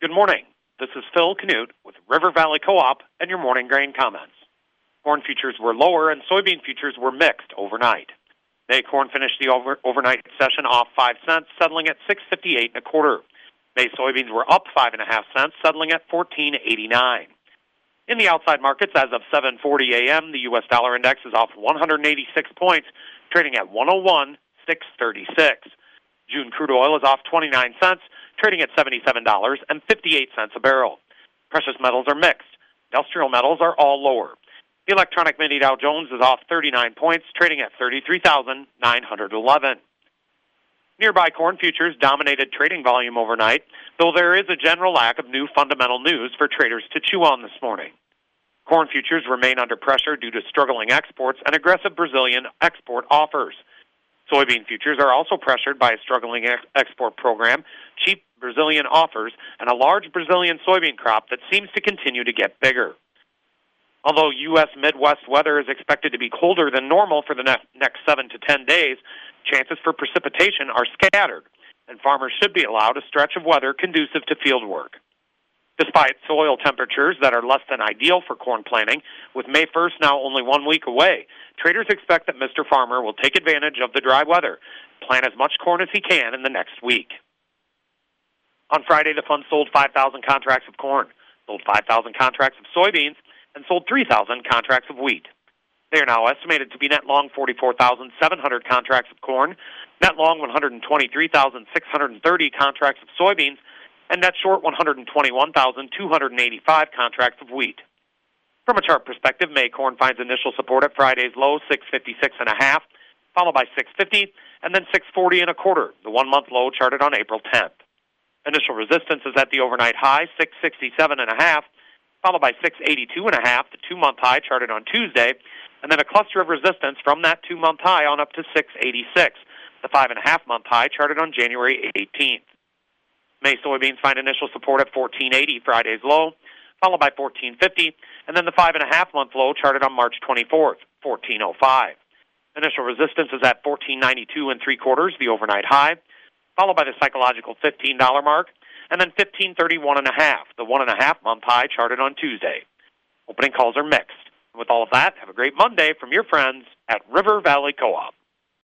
Good morning. This is Phil Canute with River Valley Co-op and your morning grain comments. Corn futures were lower and soybean futures were mixed overnight. May corn finished the over, overnight session off five cents, settling at six fifty eight and a quarter. May soybeans were up five and a half cents, settling at fourteen eighty nine. In the outside markets, as of 7:40 a.m., the U.S. dollar index is off 186 points, trading at 101.636. June crude oil is off 29 cents, trading at $77.58 a barrel. Precious metals are mixed. Industrial metals are all lower. The electronic mini Dow Jones is off 39 points, trading at 33,911. Nearby corn futures dominated trading volume overnight, though there is a general lack of new fundamental news for traders to chew on this morning. Corn futures remain under pressure due to struggling exports and aggressive Brazilian export offers. Soybean futures are also pressured by a struggling ex- export program, cheap Brazilian offers, and a large Brazilian soybean crop that seems to continue to get bigger. Although U.S. Midwest weather is expected to be colder than normal for the ne- next 7 to 10 days, chances for precipitation are scattered, and farmers should be allowed a stretch of weather conducive to field work. Despite soil temperatures that are less than ideal for corn planting, with May 1st now only one week away, traders expect that Mr. Farmer will take advantage of the dry weather, plant as much corn as he can in the next week. On Friday, the fund sold 5,000 contracts of corn, sold 5,000 contracts of soybeans, and sold 3,000 contracts of wheat. They are now estimated to be net long 44,700 contracts of corn, net long 123,630 contracts of soybeans, and net short 121,285 contracts of wheat. From a chart perspective, May corn finds initial support at Friday's low 656 and a half, followed by 650 and then 640 and a quarter, the one-month low charted on April 10th. Initial resistance is at the overnight high 667 and a half, followed by 682 and a half, the two-month high charted on Tuesday, and then a cluster of resistance from that two-month high on up to 686, the five and a half month high charted on January 18th. May soybeans find initial support at 1480, Friday's low, followed by 1450, and then the five and a half month low charted on March 24th, 1405. Initial resistance is at 1492 and three quarters, the overnight high, followed by the psychological $15 mark, and then 1531 and a half, the one and a half month high charted on Tuesday. Opening calls are mixed. With all of that, have a great Monday from your friends at River Valley Co-op.